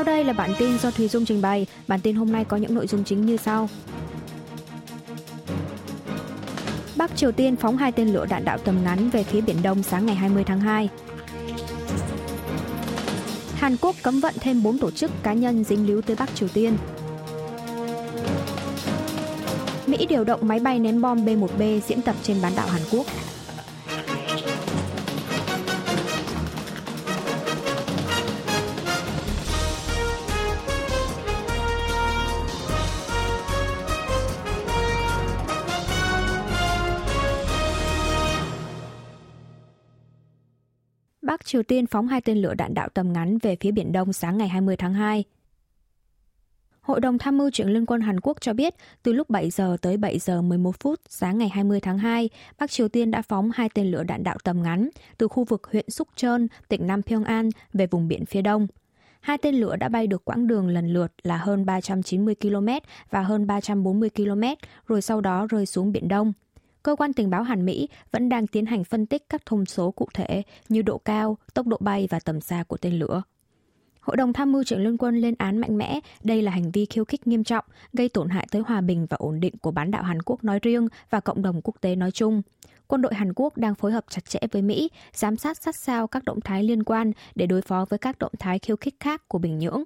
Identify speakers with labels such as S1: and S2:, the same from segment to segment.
S1: Sau đây là bản tin do Thùy Dung trình bày. Bản tin hôm nay có những nội dung chính như sau. Bắc Triều Tiên phóng hai tên lửa đạn đạo tầm ngắn về phía Biển Đông sáng ngày 20 tháng 2. Hàn Quốc cấm vận thêm 4 tổ chức cá nhân dính líu tới Bắc Triều Tiên. Mỹ điều động máy bay ném bom B-1B diễn tập trên bán đảo Hàn Quốc. Triều Tiên phóng hai tên lửa đạn đạo tầm ngắn về phía Biển Đông sáng ngày 20 tháng 2. Hội đồng tham mưu trưởng Liên quân Hàn Quốc cho biết, từ lúc 7 giờ tới 7 giờ 11 phút sáng ngày 20 tháng 2, Bắc Triều Tiên đã phóng hai tên lửa đạn đạo tầm ngắn từ khu vực huyện Súc Trơn, tỉnh Nam Pyongan về vùng biển phía đông. Hai tên lửa đã bay được quãng đường lần lượt là hơn 390 km và hơn 340 km, rồi sau đó rơi xuống Biển Đông cơ quan tình báo Hàn Mỹ vẫn đang tiến hành phân tích các thông số cụ thể như độ cao, tốc độ bay và tầm xa của tên lửa. Hội đồng tham mưu trưởng liên quân lên án mạnh mẽ đây là hành vi khiêu khích nghiêm trọng, gây tổn hại tới hòa bình và ổn định của bán đảo Hàn Quốc nói riêng và cộng đồng quốc tế nói chung. Quân đội Hàn Quốc đang phối hợp chặt chẽ với Mỹ, giám sát sát sao các động thái liên quan để đối phó với các động thái khiêu khích khác của Bình Nhưỡng.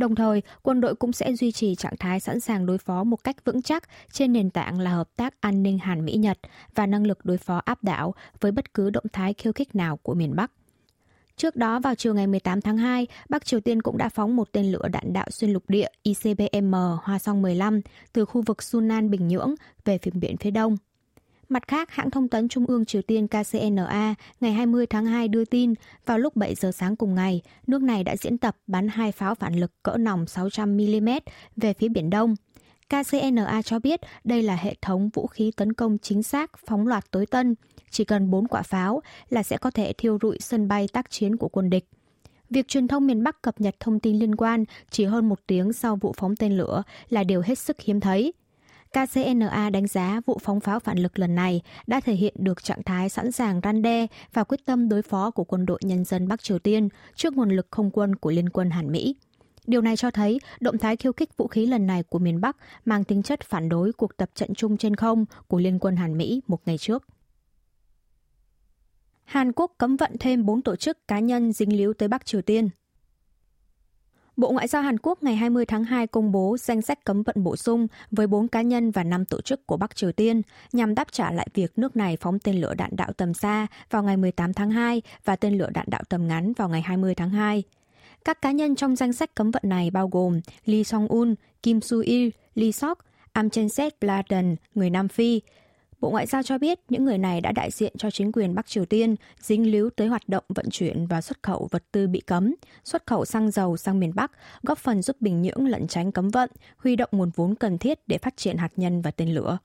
S1: Đồng thời, quân đội cũng sẽ duy trì trạng thái sẵn sàng đối phó một cách vững chắc trên nền tảng là hợp tác an ninh Hàn Mỹ-Nhật và năng lực đối phó áp đảo với bất cứ động thái khiêu khích nào của miền Bắc. Trước đó vào chiều ngày 18 tháng 2, Bắc Triều Tiên cũng đã phóng một tên lửa đạn đạo xuyên lục địa ICBM Hoa Song 15 từ khu vực Sunan Bình Nhưỡng về phía biển phía đông. Mặt khác, hãng thông tấn Trung ương Triều Tiên KCNA ngày 20 tháng 2 đưa tin vào lúc 7 giờ sáng cùng ngày, nước này đã diễn tập bắn hai pháo phản lực cỡ nòng 600mm về phía Biển Đông. KCNA cho biết đây là hệ thống vũ khí tấn công chính xác phóng loạt tối tân, chỉ cần 4 quả pháo là sẽ có thể thiêu rụi sân bay tác chiến của quân địch. Việc truyền thông miền Bắc cập nhật thông tin liên quan chỉ hơn một tiếng sau vụ phóng tên lửa là điều hết sức hiếm thấy. KCNA đánh giá vụ phóng pháo phản lực lần này đã thể hiện được trạng thái sẵn sàng răn đe và quyết tâm đối phó của quân đội nhân dân Bắc Triều Tiên trước nguồn lực không quân của Liên quân Hàn Mỹ. Điều này cho thấy động thái khiêu khích vũ khí lần này của miền Bắc mang tính chất phản đối cuộc tập trận chung trên không của Liên quân Hàn Mỹ một ngày trước. Hàn Quốc cấm vận thêm 4 tổ chức cá nhân dính líu tới Bắc Triều Tiên. Bộ Ngoại giao Hàn Quốc ngày 20 tháng 2 công bố danh sách cấm vận bổ sung với 4 cá nhân và 5 tổ chức của Bắc Triều Tiên nhằm đáp trả lại việc nước này phóng tên lửa đạn đạo tầm xa vào ngày 18 tháng 2 và tên lửa đạn đạo tầm ngắn vào ngày 20 tháng 2. Các cá nhân trong danh sách cấm vận này bao gồm Lee Song-un, Kim Soo-il, Lee Sok, Amchenset Bladen, người Nam Phi, Bộ Ngoại giao cho biết những người này đã đại diện cho chính quyền Bắc Triều Tiên dính líu tới hoạt động vận chuyển và xuất khẩu vật tư bị cấm, xuất khẩu xăng dầu sang miền Bắc, góp phần giúp Bình Nhưỡng lẩn tránh cấm vận, huy động nguồn vốn cần thiết để phát triển hạt nhân và tên lửa.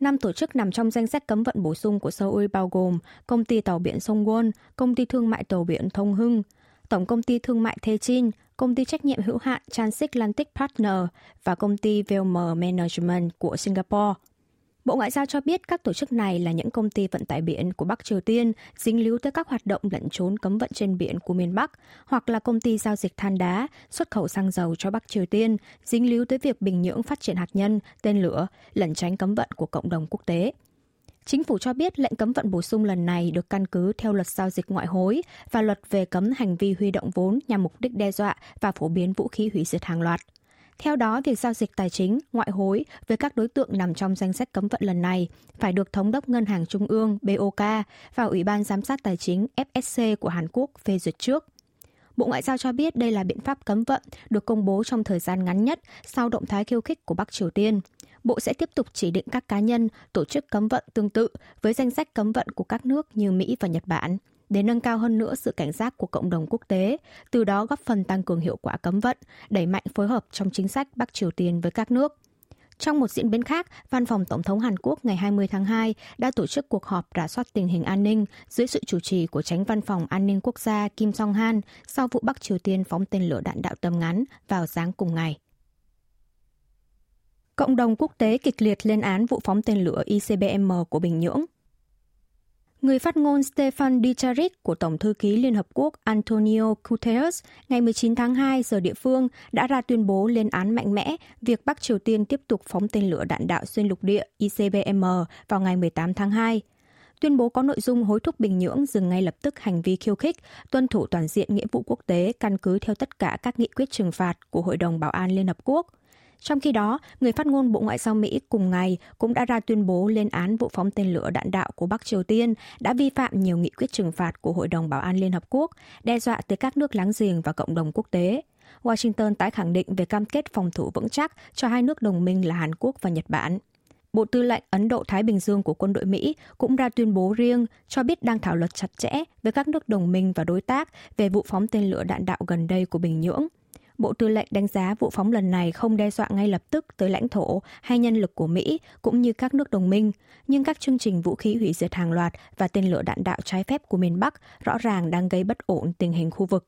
S1: Năm tổ chức nằm trong danh sách cấm vận bổ sung của Seoul bao gồm Công ty Tàu biển Songwon, Công ty Thương mại Tàu biển Thông Hưng, Tổng công ty Thương mại Techin, Công ty trách nhiệm hữu hạn Transatlantic Partner và Công ty VLM Management của Singapore – Bộ Ngoại giao cho biết các tổ chức này là những công ty vận tải biển của Bắc Triều Tiên dính líu tới các hoạt động lẩn trốn cấm vận trên biển của miền Bắc, hoặc là công ty giao dịch than đá, xuất khẩu xăng dầu cho Bắc Triều Tiên, dính líu tới việc Bình Nhưỡng phát triển hạt nhân, tên lửa, lẩn tránh cấm vận của cộng đồng quốc tế. Chính phủ cho biết lệnh cấm vận bổ sung lần này được căn cứ theo luật giao dịch ngoại hối và luật về cấm hành vi huy động vốn nhằm mục đích đe dọa và phổ biến vũ khí hủy diệt hàng loạt. Theo đó, việc giao dịch tài chính, ngoại hối với các đối tượng nằm trong danh sách cấm vận lần này phải được Thống đốc Ngân hàng Trung ương BOK và Ủy ban Giám sát Tài chính FSC của Hàn Quốc phê duyệt trước. Bộ Ngoại giao cho biết đây là biện pháp cấm vận được công bố trong thời gian ngắn nhất sau động thái khiêu khích của Bắc Triều Tiên. Bộ sẽ tiếp tục chỉ định các cá nhân, tổ chức cấm vận tương tự với danh sách cấm vận của các nước như Mỹ và Nhật Bản để nâng cao hơn nữa sự cảnh giác của cộng đồng quốc tế, từ đó góp phần tăng cường hiệu quả cấm vận, đẩy mạnh phối hợp trong chính sách Bắc Triều Tiên với các nước. Trong một diễn biến khác, Văn phòng Tổng thống Hàn Quốc ngày 20 tháng 2 đã tổ chức cuộc họp rà soát tình hình an ninh dưới sự chủ trì của tránh văn phòng an ninh quốc gia Kim Song-han sau vụ Bắc Triều Tiên phóng tên lửa đạn đạo tầm ngắn vào sáng cùng ngày. Cộng đồng quốc tế kịch liệt lên án vụ phóng tên lửa ICBM của Bình Nhưỡng. Người phát ngôn Stefan Dujarric của Tổng thư ký Liên Hợp Quốc Antonio Guterres ngày 19 tháng 2 giờ địa phương đã ra tuyên bố lên án mạnh mẽ việc Bắc Triều Tiên tiếp tục phóng tên lửa đạn đạo xuyên lục địa ICBM vào ngày 18 tháng 2. Tuyên bố có nội dung hối thúc Bình Nhưỡng dừng ngay lập tức hành vi khiêu khích, tuân thủ toàn diện nghĩa vụ quốc tế căn cứ theo tất cả các nghị quyết trừng phạt của Hội đồng Bảo an Liên Hợp Quốc – trong khi đó, người phát ngôn Bộ Ngoại giao Mỹ cùng ngày cũng đã ra tuyên bố lên án vụ phóng tên lửa đạn đạo của Bắc Triều Tiên đã vi phạm nhiều nghị quyết trừng phạt của Hội đồng Bảo an Liên Hợp Quốc, đe dọa tới các nước láng giềng và cộng đồng quốc tế. Washington tái khẳng định về cam kết phòng thủ vững chắc cho hai nước đồng minh là Hàn Quốc và Nhật Bản. Bộ Tư lệnh Ấn Độ-Thái Bình Dương của quân đội Mỹ cũng ra tuyên bố riêng cho biết đang thảo luận chặt chẽ với các nước đồng minh và đối tác về vụ phóng tên lửa đạn đạo gần đây của Bình Nhưỡng. Bộ Tư lệnh đánh giá vụ phóng lần này không đe dọa ngay lập tức tới lãnh thổ hay nhân lực của Mỹ cũng như các nước đồng minh, nhưng các chương trình vũ khí hủy diệt hàng loạt và tên lửa đạn đạo trái phép của miền Bắc rõ ràng đang gây bất ổn tình hình khu vực.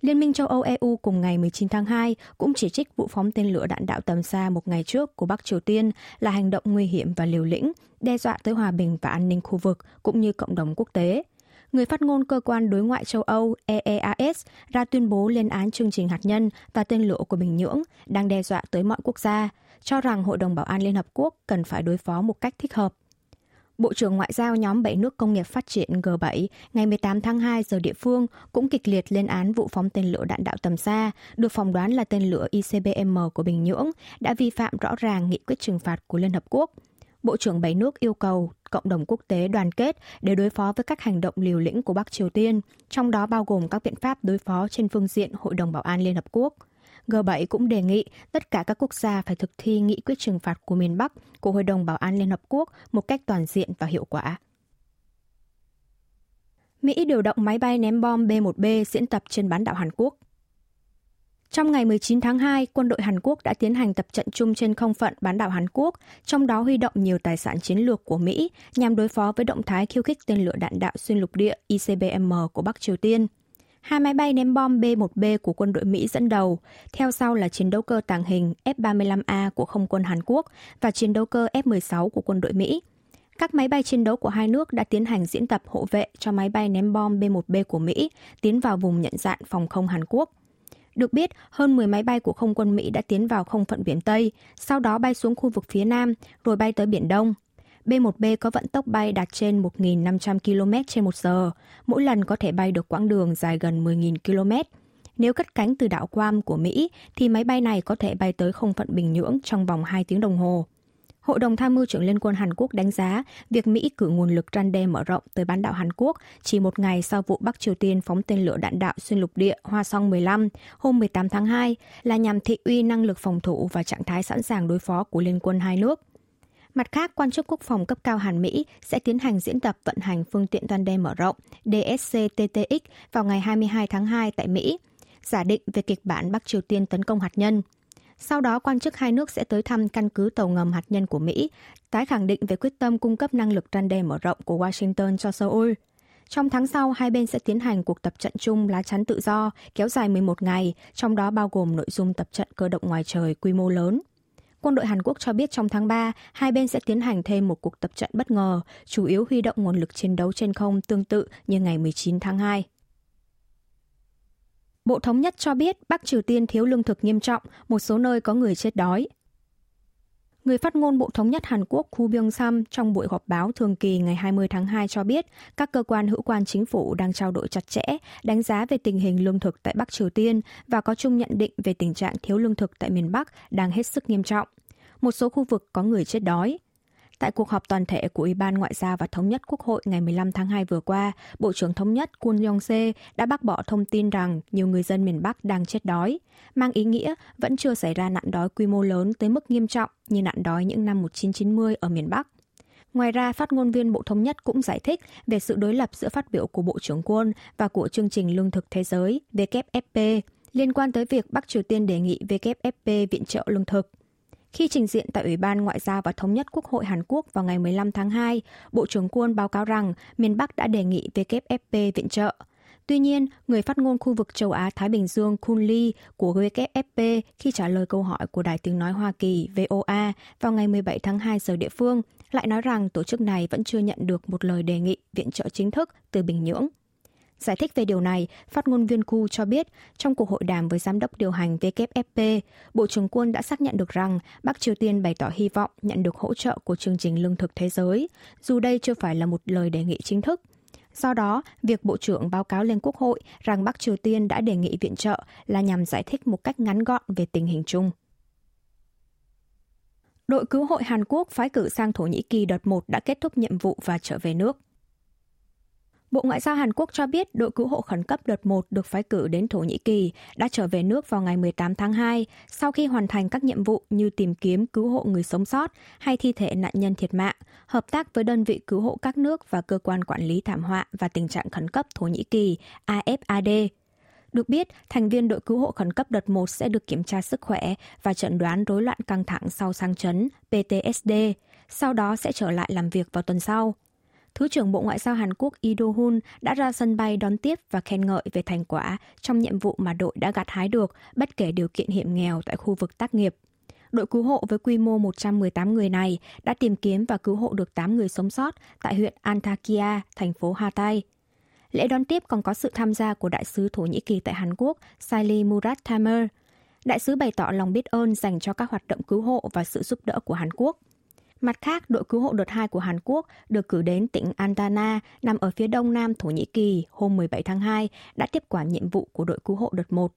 S1: Liên minh châu Âu EU cùng ngày 19 tháng 2 cũng chỉ trích vụ phóng tên lửa đạn đạo tầm xa một ngày trước của Bắc Triều Tiên là hành động nguy hiểm và liều lĩnh, đe dọa tới hòa bình và an ninh khu vực cũng như cộng đồng quốc tế người phát ngôn cơ quan đối ngoại châu Âu EEAS ra tuyên bố lên án chương trình hạt nhân và tên lửa của Bình Nhưỡng đang đe dọa tới mọi quốc gia, cho rằng Hội đồng Bảo an Liên Hợp Quốc cần phải đối phó một cách thích hợp. Bộ trưởng Ngoại giao nhóm 7 nước công nghiệp phát triển G7 ngày 18 tháng 2 giờ địa phương cũng kịch liệt lên án vụ phóng tên lửa đạn đạo tầm xa, được phỏng đoán là tên lửa ICBM của Bình Nhưỡng, đã vi phạm rõ ràng nghị quyết trừng phạt của Liên Hợp Quốc – Bộ trưởng bảy nước yêu cầu cộng đồng quốc tế đoàn kết để đối phó với các hành động liều lĩnh của Bắc Triều Tiên, trong đó bao gồm các biện pháp đối phó trên phương diện Hội đồng Bảo an Liên Hợp Quốc. G7 cũng đề nghị tất cả các quốc gia phải thực thi nghị quyết trừng phạt của miền Bắc của Hội đồng Bảo an Liên Hợp Quốc một cách toàn diện và hiệu quả. Mỹ điều động máy bay ném bom B-1B diễn tập trên bán đảo Hàn Quốc. Trong ngày 19 tháng 2, quân đội Hàn Quốc đã tiến hành tập trận chung trên không phận bán đảo Hàn Quốc, trong đó huy động nhiều tài sản chiến lược của Mỹ nhằm đối phó với động thái khiêu khích tên lửa đạn đạo xuyên lục địa ICBM của Bắc Triều Tiên. Hai máy bay ném bom B-1B của quân đội Mỹ dẫn đầu, theo sau là chiến đấu cơ tàng hình F-35A của không quân Hàn Quốc và chiến đấu cơ F-16 của quân đội Mỹ. Các máy bay chiến đấu của hai nước đã tiến hành diễn tập hộ vệ cho máy bay ném bom B-1B của Mỹ tiến vào vùng nhận dạng phòng không Hàn Quốc. Được biết, hơn 10 máy bay của không quân Mỹ đã tiến vào không phận biển Tây, sau đó bay xuống khu vực phía Nam, rồi bay tới Biển Đông. B-1B có vận tốc bay đạt trên 1.500 km trên một giờ, mỗi lần có thể bay được quãng đường dài gần 10.000 km. Nếu cất cánh từ đảo Guam của Mỹ, thì máy bay này có thể bay tới không phận Bình Nhưỡng trong vòng 2 tiếng đồng hồ. Hội đồng tham mưu trưởng Liên quân Hàn Quốc đánh giá việc Mỹ cử nguồn lực răn đe mở rộng tới bán đảo Hàn Quốc chỉ một ngày sau vụ Bắc Triều Tiên phóng tên lửa đạn đạo xuyên lục địa Hoa Song 15 hôm 18 tháng 2 là nhằm thị uy năng lực phòng thủ và trạng thái sẵn sàng đối phó của Liên quân hai nước. Mặt khác, quan chức quốc phòng cấp cao Hàn Mỹ sẽ tiến hành diễn tập vận hành phương tiện răn đe mở rộng DSC-TTX vào ngày 22 tháng 2 tại Mỹ, giả định về kịch bản Bắc Triều Tiên tấn công hạt nhân – sau đó, quan chức hai nước sẽ tới thăm căn cứ tàu ngầm hạt nhân của Mỹ, tái khẳng định về quyết tâm cung cấp năng lực răn đe mở rộng của Washington cho Seoul. Trong tháng sau, hai bên sẽ tiến hành cuộc tập trận chung lá chắn tự do kéo dài 11 ngày, trong đó bao gồm nội dung tập trận cơ động ngoài trời quy mô lớn. Quân đội Hàn Quốc cho biết trong tháng 3, hai bên sẽ tiến hành thêm một cuộc tập trận bất ngờ, chủ yếu huy động nguồn lực chiến đấu trên không tương tự như ngày 19 tháng 2. Bộ Thống nhất cho biết Bắc Triều Tiên thiếu lương thực nghiêm trọng, một số nơi có người chết đói. Người phát ngôn Bộ Thống nhất Hàn Quốc Ku Byung-sam trong buổi họp báo thường kỳ ngày 20 tháng 2 cho biết các cơ quan hữu quan chính phủ đang trao đổi chặt chẽ, đánh giá về tình hình lương thực tại Bắc Triều Tiên và có chung nhận định về tình trạng thiếu lương thực tại miền Bắc đang hết sức nghiêm trọng. Một số khu vực có người chết đói. Tại cuộc họp toàn thể của Ủy ban Ngoại giao và Thống nhất Quốc hội ngày 15 tháng 2 vừa qua, Bộ trưởng Thống nhất Kun Yong-se đã bác bỏ thông tin rằng nhiều người dân miền Bắc đang chết đói, mang ý nghĩa vẫn chưa xảy ra nạn đói quy mô lớn tới mức nghiêm trọng như nạn đói những năm 1990 ở miền Bắc. Ngoài ra, phát ngôn viên Bộ Thống nhất cũng giải thích về sự đối lập giữa phát biểu của Bộ trưởng Quân và của chương trình Lương thực Thế giới WFP liên quan tới việc Bắc Triều Tiên đề nghị WFP viện trợ lương thực. Khi trình diện tại Ủy ban Ngoại giao và Thống nhất Quốc hội Hàn Quốc vào ngày 15 tháng 2, Bộ trưởng Quân báo cáo rằng miền Bắc đã đề nghị WFP viện trợ. Tuy nhiên, người phát ngôn khu vực châu Á-Thái Bình Dương Kun Lee của WFP khi trả lời câu hỏi của Đài tiếng nói Hoa Kỳ VOA vào ngày 17 tháng 2 giờ địa phương lại nói rằng tổ chức này vẫn chưa nhận được một lời đề nghị viện trợ chính thức từ Bình Nhưỡng. Giải thích về điều này, phát ngôn viên Ku cho biết trong cuộc hội đàm với giám đốc điều hành WFP, Bộ trưởng quân đã xác nhận được rằng Bắc Triều Tiên bày tỏ hy vọng nhận được hỗ trợ của chương trình lương thực thế giới, dù đây chưa phải là một lời đề nghị chính thức. Do đó, việc Bộ trưởng báo cáo lên Quốc hội rằng Bắc Triều Tiên đã đề nghị viện trợ là nhằm giải thích một cách ngắn gọn về tình hình chung. Đội cứu hội Hàn Quốc phái cử sang Thổ Nhĩ Kỳ đợt 1 đã kết thúc nhiệm vụ và trở về nước. Bộ Ngoại giao Hàn Quốc cho biết đội cứu hộ khẩn cấp đợt 1 được phái cử đến Thổ Nhĩ Kỳ đã trở về nước vào ngày 18 tháng 2 sau khi hoàn thành các nhiệm vụ như tìm kiếm cứu hộ người sống sót hay thi thể nạn nhân thiệt mạng, hợp tác với đơn vị cứu hộ các nước và cơ quan quản lý thảm họa và tình trạng khẩn cấp Thổ Nhĩ Kỳ AFAD. Được biết, thành viên đội cứu hộ khẩn cấp đợt 1 sẽ được kiểm tra sức khỏe và chẩn đoán rối loạn căng thẳng sau sang chấn PTSD, sau đó sẽ trở lại làm việc vào tuần sau. Thứ trưởng Bộ Ngoại giao Hàn Quốc Lee Do-hun đã ra sân bay đón tiếp và khen ngợi về thành quả trong nhiệm vụ mà đội đã gặt hái được bất kể điều kiện hiểm nghèo tại khu vực tác nghiệp. Đội cứu hộ với quy mô 118 người này đã tìm kiếm và cứu hộ được 8 người sống sót tại huyện Antakya, thành phố Hatay. Lễ đón tiếp còn có sự tham gia của đại sứ Thổ Nhĩ Kỳ tại Hàn Quốc, Saili Murat Tamer. Đại sứ bày tỏ lòng biết ơn dành cho các hoạt động cứu hộ và sự giúp đỡ của Hàn Quốc. Mặt khác, đội cứu hộ đợt 2 của Hàn Quốc được cử đến tỉnh Antana nằm ở phía đông nam Thổ Nhĩ Kỳ hôm 17 tháng 2 đã tiếp quản nhiệm vụ của đội cứu hộ đợt 1.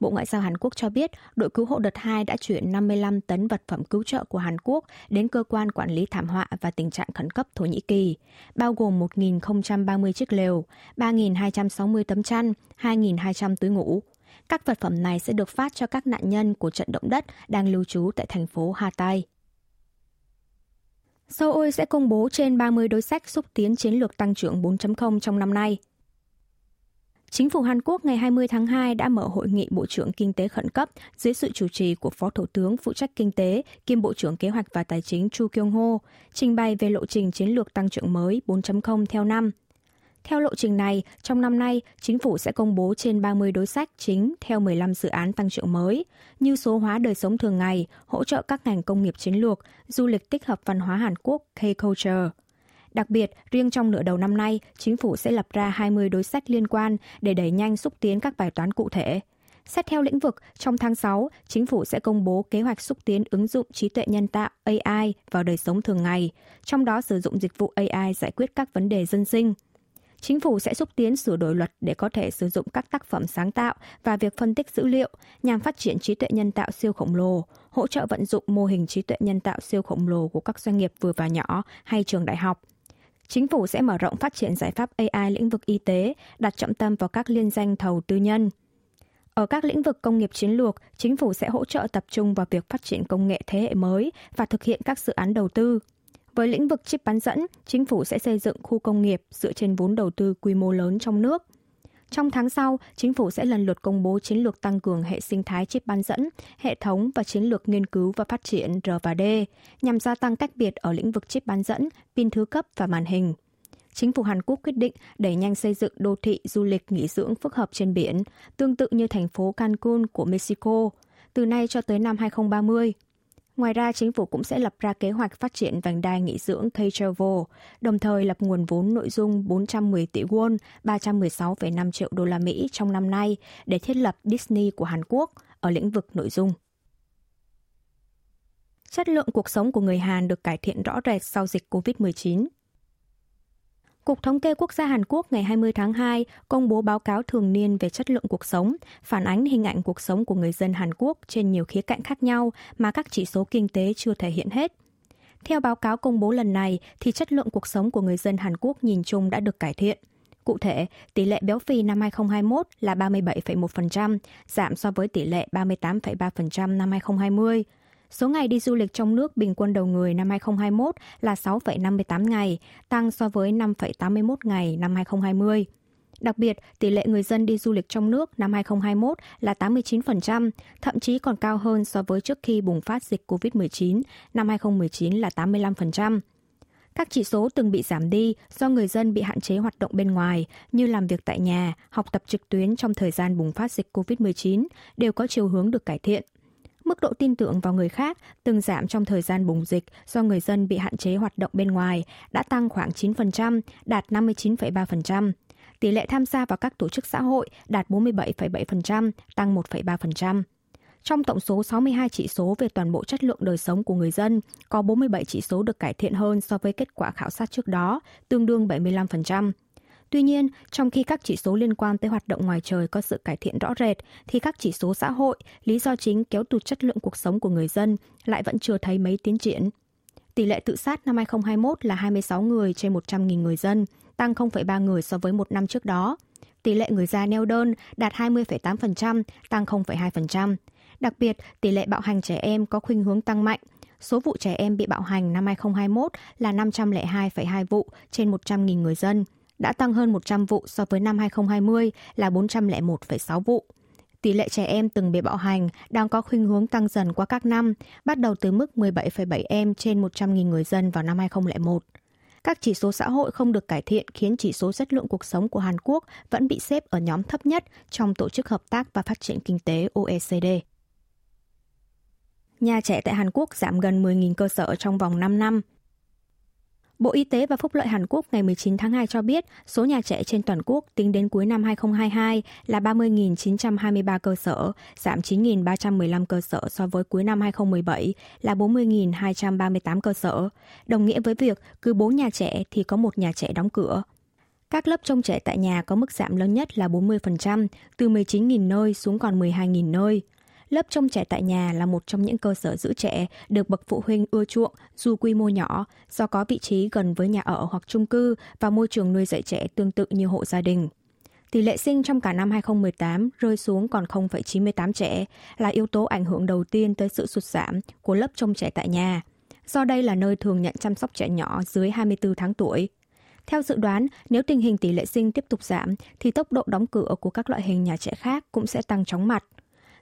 S1: Bộ Ngoại giao Hàn Quốc cho biết đội cứu hộ đợt 2 đã chuyển 55 tấn vật phẩm cứu trợ của Hàn Quốc đến cơ quan quản lý thảm họa và tình trạng khẩn cấp Thổ Nhĩ Kỳ, bao gồm 1.030 chiếc lều, 3.260 tấm chăn, 2.200 túi ngủ. Các vật phẩm này sẽ được phát cho các nạn nhân của trận động đất đang lưu trú tại thành phố Hatay. Seoul sẽ công bố trên 30 đối sách xúc tiến chiến lược tăng trưởng 4.0 trong năm nay. Chính phủ Hàn Quốc ngày 20 tháng 2 đã mở hội nghị Bộ trưởng Kinh tế khẩn cấp dưới sự chủ trì của Phó Thủ tướng phụ trách Kinh tế kiêm Bộ trưởng Kế hoạch và Tài chính Chu Kyung Ho, trình bày về lộ trình chiến lược tăng trưởng mới 4.0 theo năm – theo lộ trình này, trong năm nay, chính phủ sẽ công bố trên 30 đối sách chính theo 15 dự án tăng trưởng mới, như số hóa đời sống thường ngày, hỗ trợ các ngành công nghiệp chiến lược, du lịch tích hợp văn hóa Hàn Quốc K-Culture. Đặc biệt, riêng trong nửa đầu năm nay, chính phủ sẽ lập ra 20 đối sách liên quan để đẩy nhanh xúc tiến các bài toán cụ thể. Xét theo lĩnh vực, trong tháng 6, chính phủ sẽ công bố kế hoạch xúc tiến ứng dụng trí tuệ nhân tạo AI vào đời sống thường ngày, trong đó sử dụng dịch vụ AI giải quyết các vấn đề dân sinh – Chính phủ sẽ xúc tiến sửa đổi luật để có thể sử dụng các tác phẩm sáng tạo và việc phân tích dữ liệu nhằm phát triển trí tuệ nhân tạo siêu khổng lồ, hỗ trợ vận dụng mô hình trí tuệ nhân tạo siêu khổng lồ của các doanh nghiệp vừa và nhỏ hay trường đại học. Chính phủ sẽ mở rộng phát triển giải pháp AI lĩnh vực y tế, đặt trọng tâm vào các liên danh thầu tư nhân. Ở các lĩnh vực công nghiệp chiến lược, chính phủ sẽ hỗ trợ tập trung vào việc phát triển công nghệ thế hệ mới và thực hiện các dự án đầu tư, với lĩnh vực chip bán dẫn, chính phủ sẽ xây dựng khu công nghiệp dựa trên vốn đầu tư quy mô lớn trong nước. Trong tháng sau, chính phủ sẽ lần lượt công bố chiến lược tăng cường hệ sinh thái chip bán dẫn, hệ thống và chiến lược nghiên cứu và phát triển R và D nhằm gia tăng cách biệt ở lĩnh vực chip bán dẫn, pin thứ cấp và màn hình. Chính phủ Hàn Quốc quyết định đẩy nhanh xây dựng đô thị du lịch nghỉ dưỡng phức hợp trên biển, tương tự như thành phố Cancun của Mexico, từ nay cho tới năm 2030. Ngoài ra, chính phủ cũng sẽ lập ra kế hoạch phát triển vành đai nghỉ dưỡng K-Travel, đồng thời lập nguồn vốn nội dung 410 tỷ won, 316,5 triệu đô la Mỹ trong năm nay để thiết lập Disney của Hàn Quốc ở lĩnh vực nội dung. Chất lượng cuộc sống của người Hàn được cải thiện rõ rệt sau dịch COVID-19. Cục Thống kê Quốc gia Hàn Quốc ngày 20 tháng 2 công bố báo cáo thường niên về chất lượng cuộc sống, phản ánh hình ảnh cuộc sống của người dân Hàn Quốc trên nhiều khía cạnh khác nhau mà các chỉ số kinh tế chưa thể hiện hết. Theo báo cáo công bố lần này, thì chất lượng cuộc sống của người dân Hàn Quốc nhìn chung đã được cải thiện. Cụ thể, tỷ lệ béo phì năm 2021 là 37,1%, giảm so với tỷ lệ 38,3% năm 2020. Số ngày đi du lịch trong nước bình quân đầu người năm 2021 là 6,58 ngày, tăng so với 5,81 ngày năm 2020. Đặc biệt, tỷ lệ người dân đi du lịch trong nước năm 2021 là 89%, thậm chí còn cao hơn so với trước khi bùng phát dịch COVID-19, năm 2019 là 85%. Các chỉ số từng bị giảm đi do người dân bị hạn chế hoạt động bên ngoài như làm việc tại nhà, học tập trực tuyến trong thời gian bùng phát dịch COVID-19 đều có chiều hướng được cải thiện. Mức độ tin tưởng vào người khác từng giảm trong thời gian bùng dịch do người dân bị hạn chế hoạt động bên ngoài đã tăng khoảng 9%, đạt 59,3%. Tỷ lệ tham gia vào các tổ chức xã hội đạt 47,7%, tăng 1,3%. Trong tổng số 62 chỉ số về toàn bộ chất lượng đời sống của người dân, có 47 chỉ số được cải thiện hơn so với kết quả khảo sát trước đó, tương đương 75%. Tuy nhiên, trong khi các chỉ số liên quan tới hoạt động ngoài trời có sự cải thiện rõ rệt, thì các chỉ số xã hội, lý do chính kéo tụt chất lượng cuộc sống của người dân lại vẫn chưa thấy mấy tiến triển. Tỷ lệ tự sát năm 2021 là 26 người trên 100.000 người dân, tăng 0,3 người so với một năm trước đó. Tỷ lệ người già neo đơn đạt 20,8%, tăng 0,2%. Đặc biệt, tỷ lệ bạo hành trẻ em có khuynh hướng tăng mạnh. Số vụ trẻ em bị bạo hành năm 2021 là 502,2 vụ trên 100.000 người dân, đã tăng hơn 100 vụ so với năm 2020 là 401,6 vụ. Tỷ lệ trẻ em từng bị bạo hành đang có khuynh hướng tăng dần qua các năm, bắt đầu từ mức 17,7 em trên 100.000 người dân vào năm 2001. Các chỉ số xã hội không được cải thiện khiến chỉ số chất lượng cuộc sống của Hàn Quốc vẫn bị xếp ở nhóm thấp nhất trong Tổ chức Hợp tác và Phát triển Kinh tế OECD. Nhà trẻ tại Hàn Quốc giảm gần 10.000 cơ sở trong vòng 5 năm – Bộ Y tế và Phúc lợi Hàn Quốc ngày 19 tháng 2 cho biết số nhà trẻ trên toàn quốc tính đến cuối năm 2022 là 30.923 cơ sở, giảm 9.315 cơ sở so với cuối năm 2017 là 40.238 cơ sở, đồng nghĩa với việc cứ 4 nhà trẻ thì có một nhà trẻ đóng cửa. Các lớp trông trẻ tại nhà có mức giảm lớn nhất là 40%, từ 19.000 nơi xuống còn 12.000 nơi. Lớp trông trẻ tại nhà là một trong những cơ sở giữ trẻ được bậc phụ huynh ưa chuộng dù quy mô nhỏ do có vị trí gần với nhà ở hoặc chung cư và môi trường nuôi dạy trẻ tương tự như hộ gia đình. Tỷ lệ sinh trong cả năm 2018 rơi xuống còn 0,98 trẻ là yếu tố ảnh hưởng đầu tiên tới sự sụt giảm của lớp trông trẻ tại nhà. Do đây là nơi thường nhận chăm sóc trẻ nhỏ dưới 24 tháng tuổi. Theo dự đoán, nếu tình hình tỷ lệ sinh tiếp tục giảm, thì tốc độ đóng cửa của các loại hình nhà trẻ khác cũng sẽ tăng chóng mặt.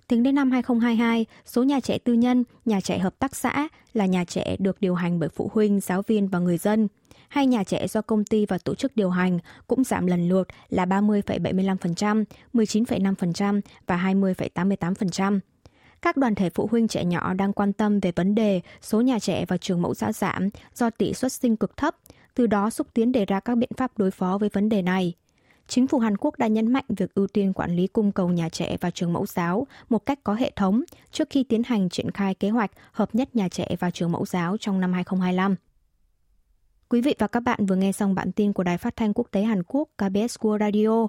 S1: Tính đến năm 2022, số nhà trẻ tư nhân, nhà trẻ hợp tác xã là nhà trẻ được điều hành bởi phụ huynh, giáo viên và người dân. Hai nhà trẻ do công ty và tổ chức điều hành cũng giảm lần lượt là 30,75%, 19,5% và 20,88%. Các đoàn thể phụ huynh trẻ nhỏ đang quan tâm về vấn đề số nhà trẻ và trường mẫu giáo giảm do tỷ suất sinh cực thấp, từ đó xúc tiến đề ra các biện pháp đối phó với vấn đề này chính phủ Hàn Quốc đã nhấn mạnh việc ưu tiên quản lý cung cầu nhà trẻ và trường mẫu giáo một cách có hệ thống trước khi tiến hành triển khai kế hoạch hợp nhất nhà trẻ và trường mẫu giáo trong năm 2025. Quý vị và các bạn vừa nghe xong bản tin của Đài Phát thanh Quốc tế Hàn Quốc KBS World Radio.